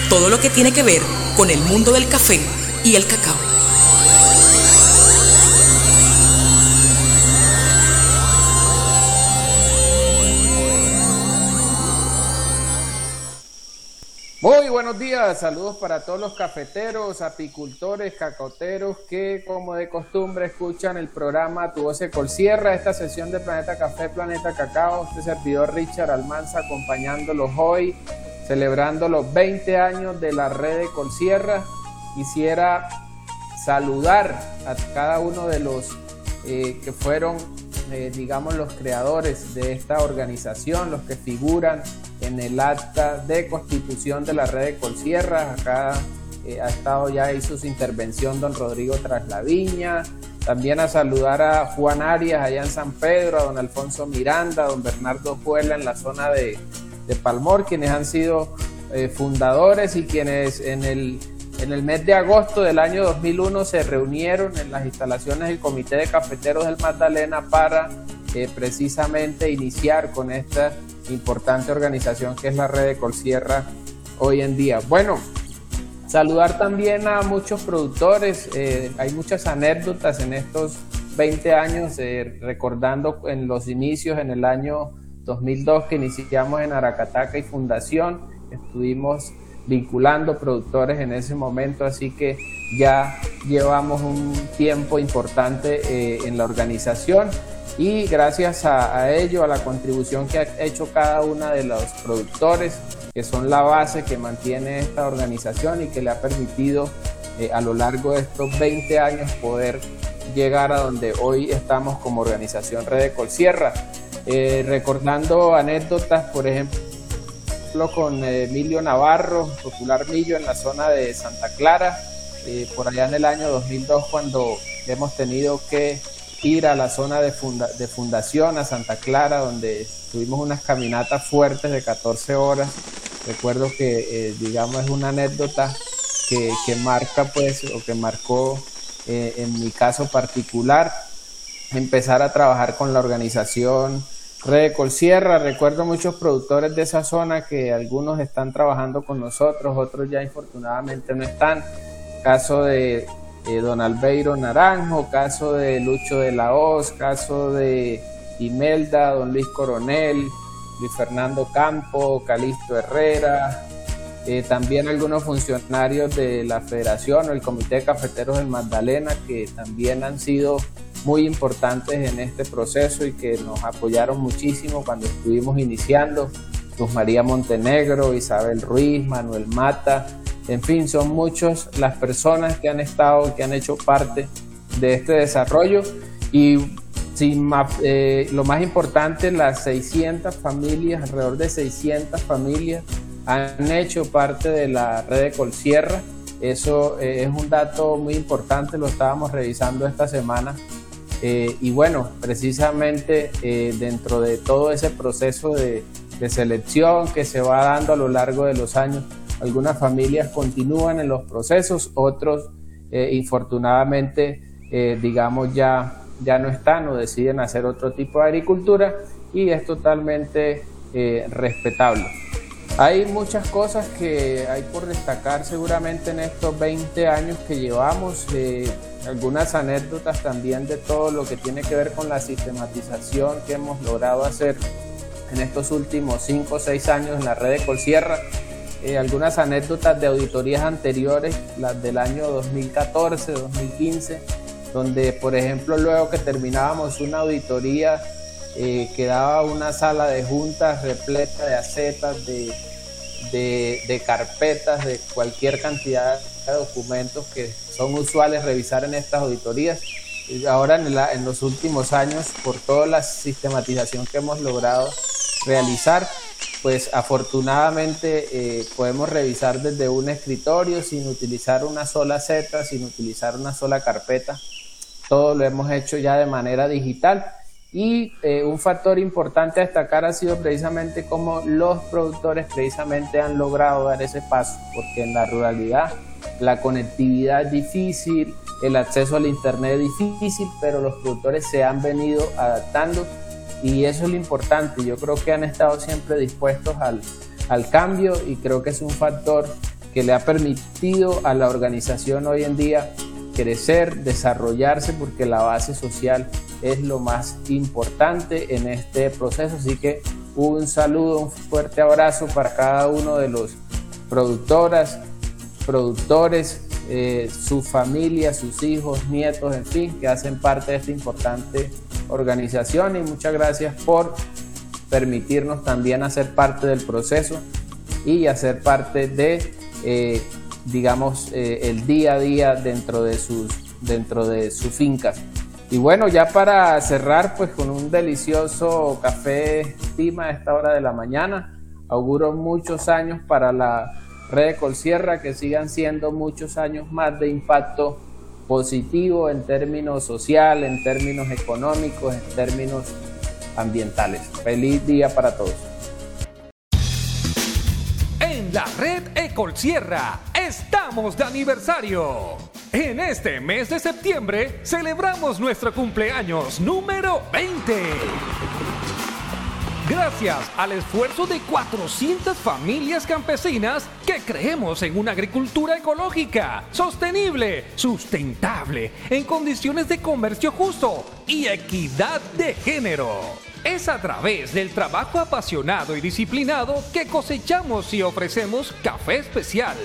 Todo lo que tiene que ver con el mundo del café y el cacao. Buenos días, saludos para todos los cafeteros, apicultores, cacoteros que como de costumbre escuchan el programa Tu Voz Colsierra, esta sesión de Planeta Café, Planeta Cacao, este servidor Richard Almanza acompañándolos hoy, celebrando los 20 años de la red de Colsierra. Quisiera saludar a cada uno de los eh, que fueron eh, digamos, los creadores de esta organización, los que figuran en el acta de constitución de la red de Colsierra. Acá eh, ha estado ya, hizo su intervención don Rodrigo Traslaviña. También a saludar a Juan Arias allá en San Pedro, a don Alfonso Miranda, a don Bernardo Juela en la zona de, de Palmor, quienes han sido eh, fundadores y quienes en el, en el mes de agosto del año 2001 se reunieron en las instalaciones del Comité de Cafeteros del Magdalena para eh, precisamente iniciar con esta importante organización que es la red de Colsierra hoy en día. Bueno, saludar también a muchos productores, eh, hay muchas anécdotas en estos 20 años, recordando en los inicios en el año 2002 que iniciamos en Aracataca y Fundación, estuvimos vinculando productores en ese momento, así que ya llevamos un tiempo importante eh, en la organización y gracias a, ello, a la contribución que ha hecho cada uno de los productores, que son la base que mantiene esta organización y que le ha permitido eh, a lo largo de estos 20 años poder llegar a donde hoy estamos como organización Red de Colsierra. Eh, recordando anécdotas, por ejemplo, con eh, Emilio Navarro, Popular Millo, en la zona de Santa Clara, eh, por allá en el año 2002, cuando hemos tenido que ir a la zona de, de fundación, a Santa Clara, donde tuvimos unas caminatas fuertes de 14 horas. Recuerdo que, digamos, es una anécdota que, que, marca, pues, o que marcó en mi caso particular, empezar a trabajar con la organización Red Sierra, recuerdo muchos productores de esa zona que algunos están trabajando con nosotros, otros ya infortunadamente no están. Caso de eh, Don Albeiro Naranjo, caso de Lucho de la Hoz, caso de Imelda, Don Luis Coronel, Luis Fernando Campo, Calixto Herrera, eh, también algunos funcionarios de la Federación o el Comité de Cafeteros del Magdalena que también han sido muy importantes en este proceso y que nos apoyaron muchísimo cuando estuvimos iniciando. Luz María Montenegro, Isabel Ruiz, Manuel Mata, en fin, son muchas las personas que han estado, que han hecho parte de este desarrollo y sin eh, lo más importante, las 600 familias, alrededor de 600 familias han hecho parte de la red de Colsierra. Eso eh, es un dato muy importante, lo estábamos revisando esta semana eh, y bueno, precisamente eh, dentro de todo ese proceso de, selección que se va dando a lo largo de los años, algunas familias continúan en los procesos, otros eh, infortunadamente, digamos, ya, ya no están o deciden hacer otro tipo de agricultura y es totalmente respetable. Hay muchas cosas que hay por destacar seguramente en estos 20 años que llevamos algunas anécdotas también de todo lo que tiene que ver con la sistematización que hemos logrado hacer en estos últimos 5 o 6 años en la red de Colsierra. Eh, algunas anécdotas de auditorías anteriores, las del año 2014, 2015, donde por ejemplo luego que terminábamos una auditoría eh, quedaba una sala de juntas repleta de acetas, de, de, de carpetas, de cualquier cantidad documentos que son usuales revisar en estas auditorías. Y ahora en, los últimos años, por toda la sistematización que hemos logrado realizar, pues afortunadamente eh, podemos revisar desde un escritorio sin utilizar una sola Z, sin utilizar una sola carpeta. Todo lo hemos hecho ya de manera digital. Y eh, un factor importante a destacar ha sido precisamente cómo los productores precisamente han logrado dar ese paso, porque en la ruralidad la conectividad es difícil, el acceso al Internet es difícil, pero los productores se han venido adaptando y eso es lo importante. Yo creo que han estado siempre dispuestos al, al cambio y creo que es un factor que le ha permitido a la organización hoy en día crecer, desarrollarse, porque la base social es lo más importante en este proceso. Así que un saludo, un fuerte abrazo para cada uno de los productoras, productores, eh, su familia, sus hijos, nietos, en fin, que hacen parte de esta importante organización y muchas gracias por permitirnos también hacer parte del proceso y hacer parte de, eh, digamos, eh, el día a día dentro de sus, dentro de sus fincas. Y bueno, ya para cerrar, pues con un delicioso café estima a esta hora de la mañana, auguro muchos años para la red de Colsierra, que sigan siendo muchos años más de impacto positivo en términos social, en términos económicos, en términos ambientales. Feliz día para todos. En la red Ecolsierra estamos de aniversario. En este mes de septiembre celebramos nuestro cumpleaños número 20. Gracias al esfuerzo de 400 familias campesinas que creemos en una agricultura ecológica, sostenible, sustentable, en condiciones de comercio justo y equidad de género. Es a través del trabajo apasionado y disciplinado que cosechamos y ofrecemos café especial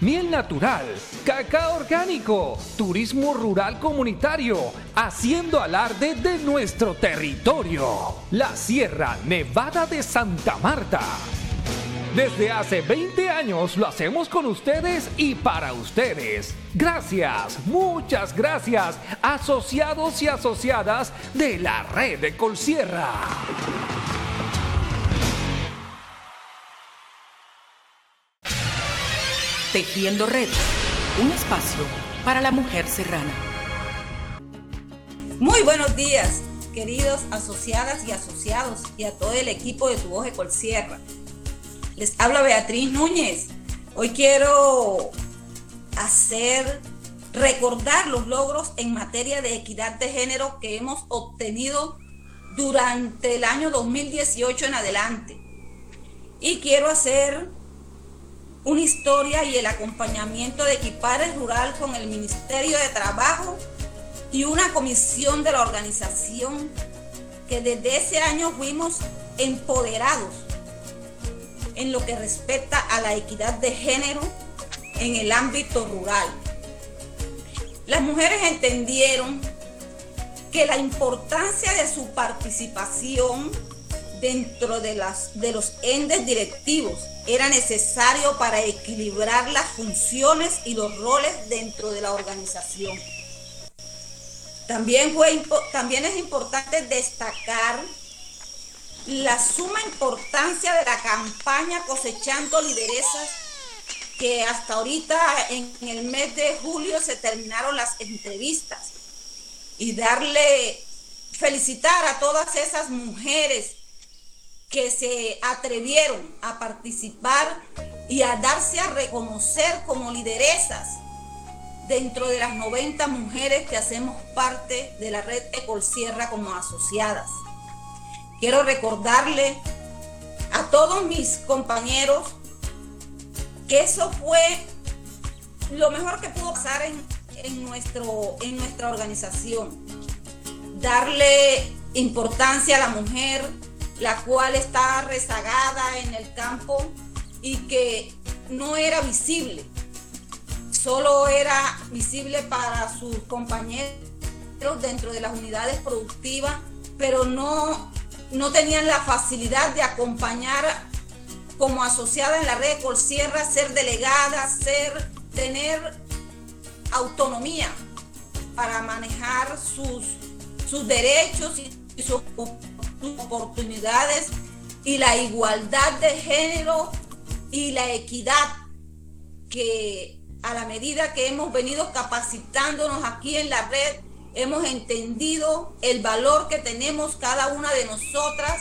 miel natural, cacao orgánico, turismo rural comunitario, haciendo alarde de nuestro territorio, la Sierra Nevada de Santa Marta. Desde hace 20 años lo hacemos con ustedes y para ustedes. Gracias, muchas gracias, asociados y asociadas de la red de Colsierra. Tejiendo Red, un espacio para la mujer serrana. Muy buenos días, queridos asociadas y asociados y a todo el equipo de Tu Voz Colsierra. Les habla Beatriz Núñez. Hoy quiero hacer recordar los logros en materia de equidad de género que hemos obtenido durante el año 2018 en adelante. Y quiero hacer una historia y el acompañamiento de Equipares Rural con el Ministerio de Trabajo y una comisión de la organización que desde ese año fuimos empoderados en lo que respecta a la equidad de género en el ámbito rural. Las mujeres entendieron que la importancia de su participación dentro de, las, de los endes directivos era necesario para equilibrar las funciones y los roles dentro de la organización. También, fue, también es importante destacar la suma importancia de la campaña Cosechando Lideresas, que hasta ahorita en el mes de julio se terminaron las entrevistas, y darle, felicitar a todas esas mujeres que se atrevieron a participar y a darse a reconocer como lideresas dentro de las 90 mujeres que hacemos parte de la red Ecolsierra como asociadas. Quiero recordarle a todos mis compañeros que eso fue lo mejor que pudo pasar en, en, nuestro, en nuestra organización. Darle importancia a la mujer, la cual está rezagada en el campo y que no era visible, solo era visible para sus compañeros dentro de las unidades productivas, pero no, no tenían la facilidad de acompañar como asociada en la red Colsierra, ser delegada, ser, tener autonomía para manejar sus, sus derechos y sus oportunidades y la igualdad de género y la equidad que a la medida que hemos venido capacitándonos aquí en la red, hemos entendido el valor que tenemos cada una de nosotras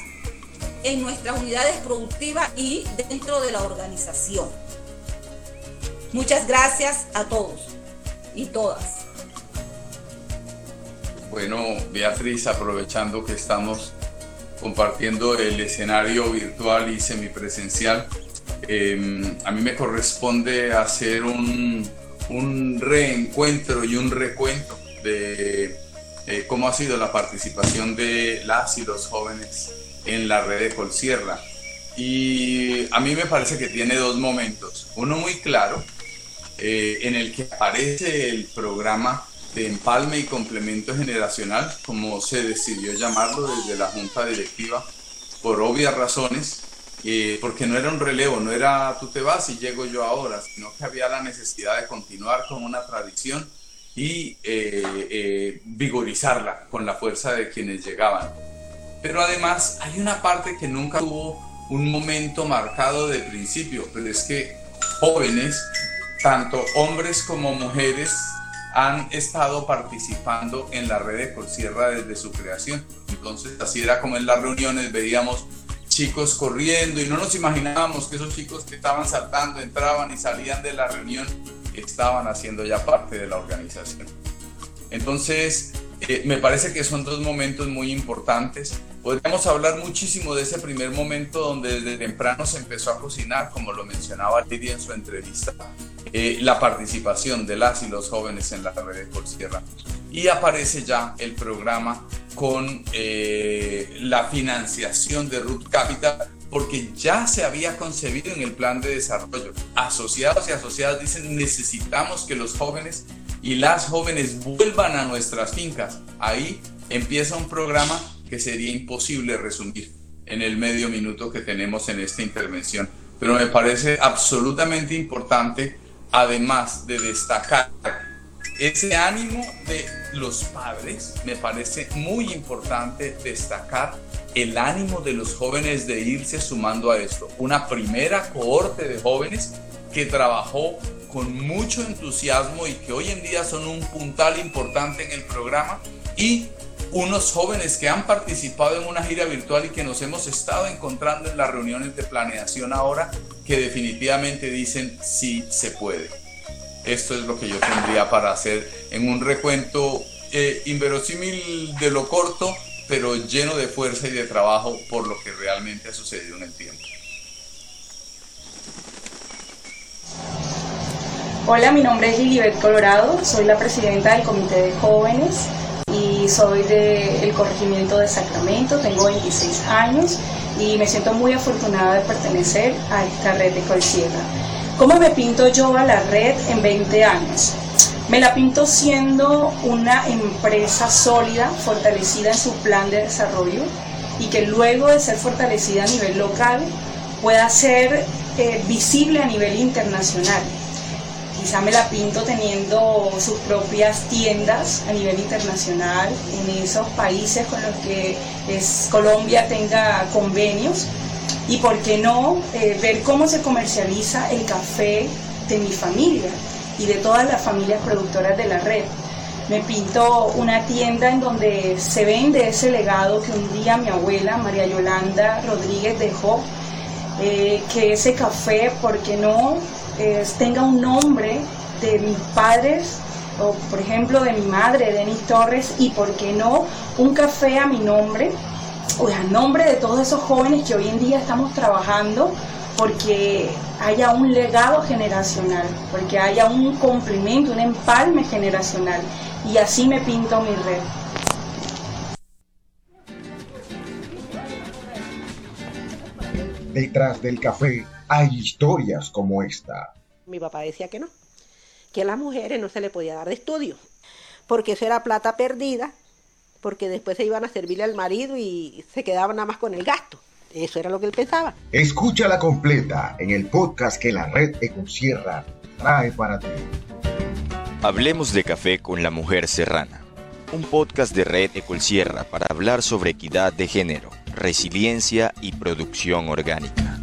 en nuestras unidades productivas y dentro de la organización. Muchas gracias a todos y todas. Bueno, Beatriz, aprovechando que estamos compartiendo el escenario virtual y semipresencial. Em, a mí me corresponde hacer un, un, reencuentro y un recuento de eh, cómo ha sido la participación de las y los jóvenes en la red de Colsierra. Y a mí me parece que tiene dos momentos. Uno muy claro, eh, en el que aparece el programa de empalme y complemento generacional, como se decidió llamarlo desde la junta directiva, por obvias razones, eh, porque no era un relevo, no era tú te vas y llego yo ahora, sino que había la necesidad de continuar con una tradición y eh, eh, vigorizarla con la fuerza de quienes llegaban. Pero además hay una parte que nunca tuvo un momento marcado de principio, pero es que jóvenes, tanto hombres como mujeres, han estado participando en la red de Colsierra desde su creación. Entonces, así era como en las reuniones veíamos chicos corriendo y no nos imaginábamos que esos chicos que estaban saltando, entraban y salían de la reunión, estaban haciendo ya parte de la organización. Entonces, eh, me parece que son dos momentos muy importantes. Podríamos hablar muchísimo de ese primer momento donde desde temprano se empezó a cocinar, como lo mencionaba Lidia en su entrevista, eh, la participación de las y los jóvenes en la red de Colsierra. Y aparece ya el programa con eh, la financiación de Root Capital, porque ya se había concebido en el plan de desarrollo. Asociados y asociadas dicen necesitamos que los jóvenes y las jóvenes vuelvan a nuestras fincas. Ahí empieza un programa que sería imposible resumir en el medio minuto que tenemos en esta intervención. Pero me parece absolutamente importante, además de destacar ese ánimo de los padres, me parece muy importante destacar el ánimo de los jóvenes de irse sumando a esto. Una primera cohorte de jóvenes que trabajó con mucho entusiasmo y que hoy en día son un puntal importante en el programa y unos jóvenes que han participado en una gira virtual y que nos hemos estado encontrando en las reuniones de planeación ahora que definitivamente dicen sí se puede. Esto es lo que yo tendría para hacer en un recuento eh, inverosímil de lo corto, pero lleno de fuerza y de trabajo por lo que realmente ha sucedido en el tiempo. Hola, mi nombre es Lilibet Colorado, soy la presidenta del Comité de Jóvenes y soy del corregimiento de Sacramento, tengo 26 años y me siento muy afortunada de pertenecer a esta red de Colsierra. ¿Cómo me pinto yo a la red en 20 años? Me la pinto siendo una empresa sólida, fortalecida en su plan de desarrollo y que luego de ser fortalecida a nivel local pueda ser eh, visible a nivel internacional quizá me la pinto teniendo sus propias tiendas a nivel internacional en esos países con los que es, Colombia tenga convenios y por qué no eh, ver cómo se comercializa el café de mi familia y de todas las familias productoras de la red. Me pinto una tienda en donde se vende ese legado que un día mi abuela María Yolanda Rodríguez dejó, eh, que ese café, ¿por qué no tenga un nombre de mis padres o por ejemplo de mi madre, Denis Torres, y por qué no un café a mi nombre, o a nombre de todos esos jóvenes que hoy en día estamos trabajando porque haya un legado generacional, porque haya un complemento, un empalme generacional, y así me pinto mi red. Detrás del café hay historias como esta. Mi papá decía que no, que a las mujeres no se le podía dar de estudio, porque eso era plata perdida, porque después se iban a servirle al marido y se quedaban nada más con el gasto. Eso era lo que él pensaba. Escúchala completa en el podcast que la red Ecosierra trae para ti. Hablemos de café con la mujer serrana. Un podcast de Red Ecolsierra para hablar sobre equidad de género, resiliencia y producción orgánica.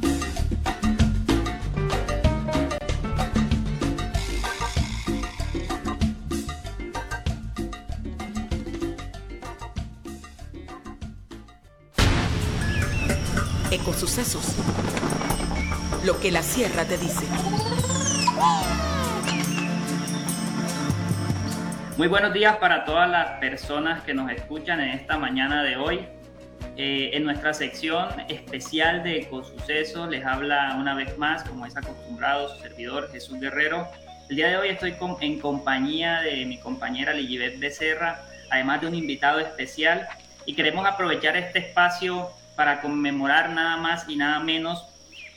Ecosucesos. Lo que la sierra te dice. Muy buenos días para todas las personas que nos escuchan en esta mañana de hoy. Eh, en nuestra sección especial de Ecosucesos les habla una vez más, como es acostumbrado, su servidor Jesús Guerrero. El día de hoy estoy en compañía de mi compañera Ligibet Becerra, además de un invitado especial, y queremos aprovechar este espacio para conmemorar nada más y nada menos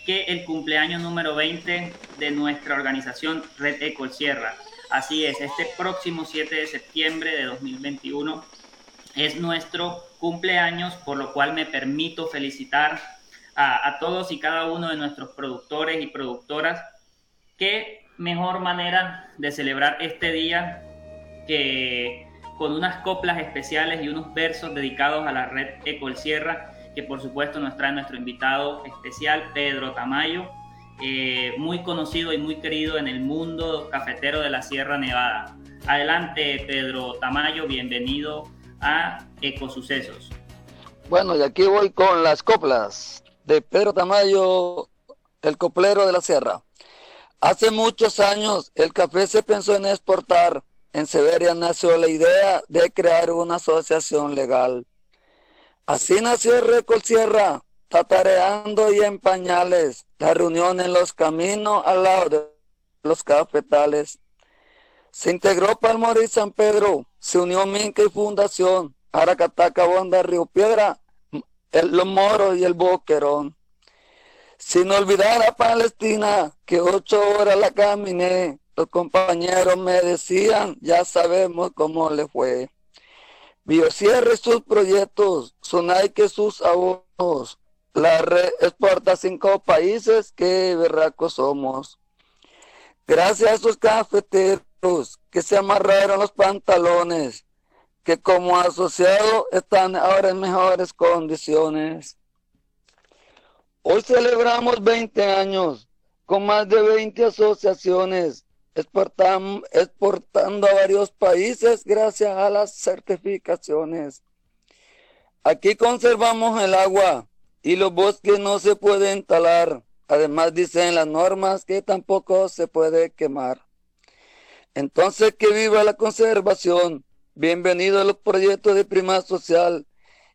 que el cumpleaños número 20 de nuestra organización Red Eco Sierra. Así es, este próximo 7 de septiembre de 2021 es nuestro cumpleaños, por lo cual me permito felicitar a, todos y cada uno de nuestros productores y productoras. Qué mejor manera de celebrar este día que con unas coplas especiales y unos versos dedicados a la red Ecol Sierra, que por supuesto nos trae nuestro invitado especial, Pedro Tamayo, eh, muy conocido y muy querido en el mundo cafetero de la Sierra Nevada. Adelante, Pedro Tamayo, bienvenido a Ecosucesos. Bueno, y aquí voy con las coplas de Pedro Tamayo, el coplero de la Sierra. Hace muchos años el café se pensó en exportar. En Severia nació la idea de crear una asociación legal. Así nació Recol Sierra, tatareando y en pañales, la reunión en los caminos al lado de los cafetales. Se integró Palmor y San Pedro, se unió Minca y Fundación, Aracataca, Bonda, Río Piedra, el, los Moros y el Boquerón. Sin olvidar a Palestina, que ocho horas la caminé, los compañeros me decían, ya sabemos cómo le fue. Biocierre sus proyectos, Sonai sus ahorros. La red exporta cinco países, que berracos somos. Gracias a esos cafeteros que se amarraron los pantalones, que como asociados están ahora en mejores condiciones. Hoy celebramos 20 años con más de 20 asociaciones exportando a varios países gracias a las certificaciones. Aquí conservamos el agua y los bosques no se pueden talar. Además dicen las normas que tampoco se puede quemar. Entonces que viva la conservación. Bienvenido a los proyectos de prima social.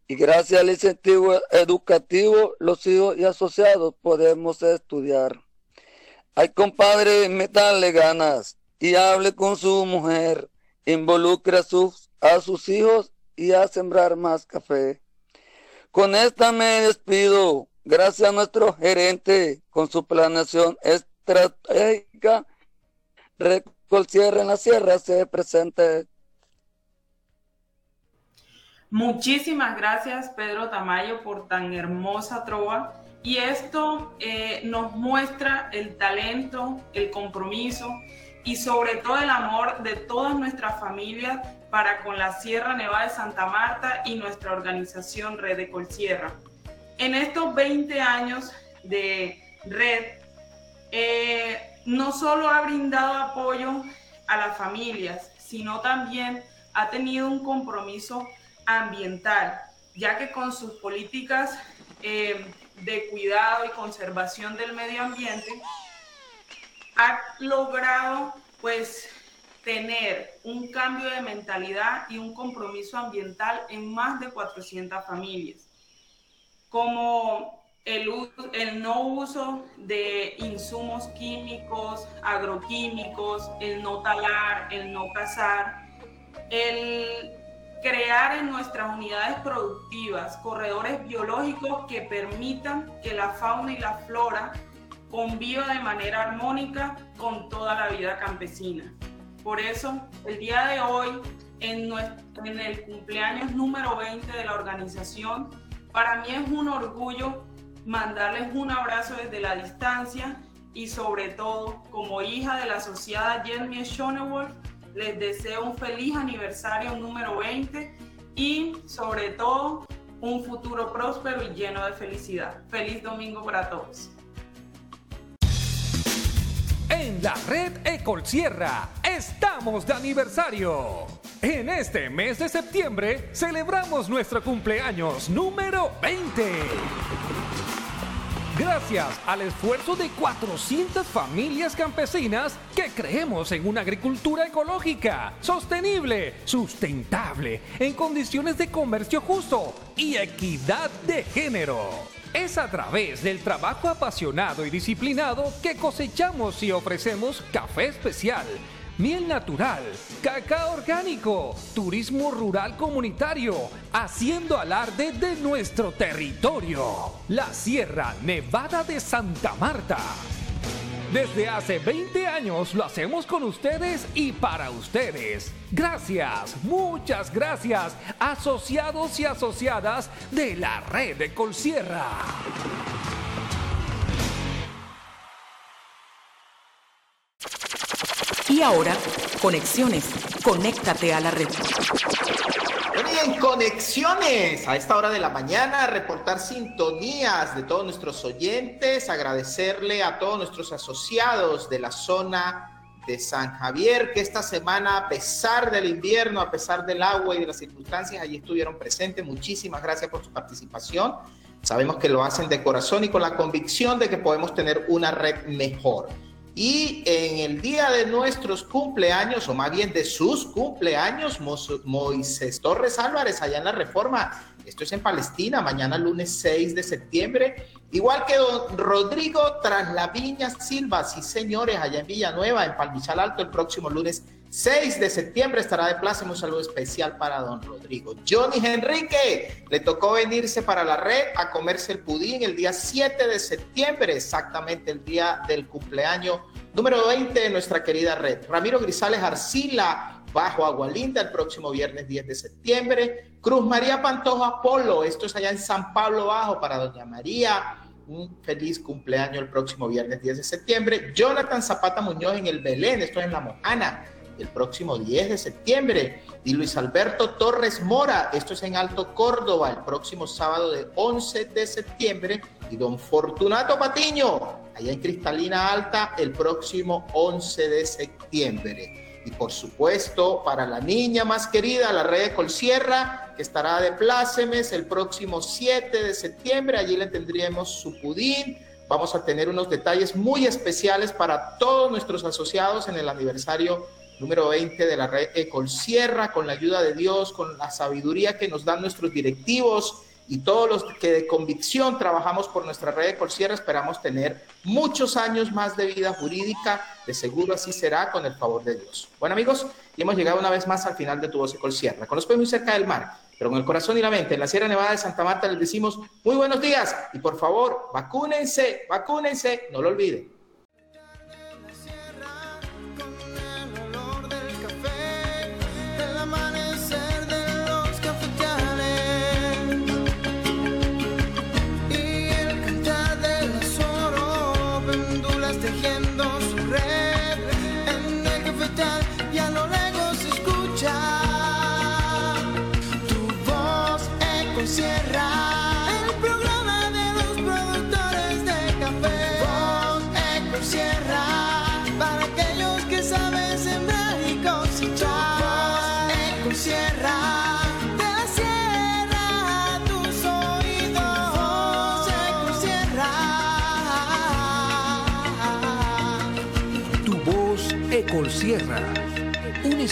Y gracias al incentivo educativo, los hijos y asociados podemos estudiar. Ay, compadre, metale ganas y hable con su mujer. Involucre a sus, a sus hijos y a sembrar más café. Con esta me despido. Gracias a nuestro gerente con su planeación estratégica. Recol Cierre en la Sierra se presente. Muchísimas gracias, Pedro Tamayo, por tan hermosa trova y esto eh, nos muestra el talento, el compromiso y sobre todo el amor de todas nuestras familias para con la Sierra Nevada de Santa Marta y nuestra organización Red de Colsierra. En estos 20 años de red, eh, no solo ha brindado apoyo a las familias, sino también ha tenido un compromiso ambiental, ya que con sus políticas eh, de cuidado y conservación del medio ambiente, ha logrado pues tener un cambio de mentalidad y un compromiso ambiental en más de 400 familias, como el, no uso de insumos químicos, agroquímicos, el no talar, el no cazar, el crear en nuestras unidades productivas corredores biológicos que permitan que la fauna y la flora conviva de manera armónica con toda la vida campesina. Por eso, el día de hoy, en el cumpleaños número 20 de la organización, para mí es un orgullo mandarles un abrazo desde la distancia y sobre todo como hija de la asociada Jeremy Schonewolf, les deseo un feliz aniversario número 20 y sobre todo un futuro próspero y lleno de felicidad. Feliz domingo para todos. En la red Ecol Sierra estamos de aniversario. En este mes de septiembre celebramos nuestro cumpleaños número 20. Gracias al esfuerzo de 400 familias campesinas que creemos en una agricultura ecológica, sostenible, sustentable, en condiciones de comercio justo y equidad de género. Es a través del trabajo apasionado y disciplinado que cosechamos y ofrecemos café especial miel natural, cacao orgánico, turismo rural comunitario, haciendo alarde de nuestro territorio, la Sierra Nevada de Santa Marta. Desde hace 20 años lo hacemos con ustedes y para ustedes. Gracias, muchas gracias, asociados y asociadas de la red de Colsierra. Y ahora Conexiones, conéctate a la red. en conexiones a esta hora de la mañana, reportar sintonías de todos nuestros oyentes, agradecerle a todos nuestros asociados de la zona de San Javier, que esta semana, a pesar del invierno, a pesar del agua y de las circunstancias, allí estuvieron presentes. Muchísimas gracias por su participación. Sabemos que lo hacen de corazón y con la convicción de que podemos tener una red mejor. Y en el día de nuestros cumpleaños, o más bien de sus cumpleaños, Moisés Torres Álvarez, allá en la Reforma, esto es en Palestina, mañana lunes 6 de septiembre, igual que don Rodrigo Traslaviña Silva, sí señores, allá en Villanueva, en Palmichal Alto, el próximo lunes 6 de septiembre estará de plaza un saludo especial para don Rodrigo. Johnny Enrique le tocó venirse para la red a comerse el pudín el día 7 de septiembre, exactamente el día del cumpleaños número 20 de nuestra querida red. Ramiro Grisales Arcila, bajo Agualinda, el próximo viernes 10 de septiembre. Cruz María Pantoja Polo, esto es allá en San Pablo Bajo para doña María. Un feliz cumpleaños el próximo viernes 10 de septiembre. Jonathan Zapata Muñoz en el Belén, esto es en La Mojana el próximo 10 de septiembre. Y Luis Alberto Torres Mora, esto es en Alto Córdoba, el próximo sábado de 11 de septiembre. Y don Fortunato Patiño, allá en Cristalina Alta, el próximo 11 de septiembre. Y por supuesto, para la niña más querida, la red de Colsierra, que estará de plácemes el próximo 7 de septiembre. Allí le tendríamos su pudín. Vamos a tener unos detalles muy especiales para todos nuestros asociados en el aniversario número 20 de la red Ecolsierra, con la ayuda de Dios, con la sabiduría que nos dan nuestros directivos y todos los que de convicción trabajamos por nuestra red Ecolsierra, esperamos tener muchos años más de vida jurídica, de seguro así será con el favor de Dios. Bueno amigos, y hemos llegado una vez más al final de tu voz Ecolsierra. Conozco muy cerca del mar, pero con el corazón y la mente, en la Sierra Nevada de Santa Marta les decimos muy buenos días y por favor, vacúnense, vacúnense, no lo olviden.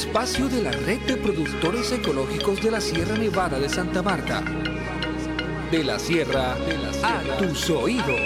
Espacio de la red de productores ecológicos de la Sierra Nevada de Santa Marta. De la Sierra, a tus oídos.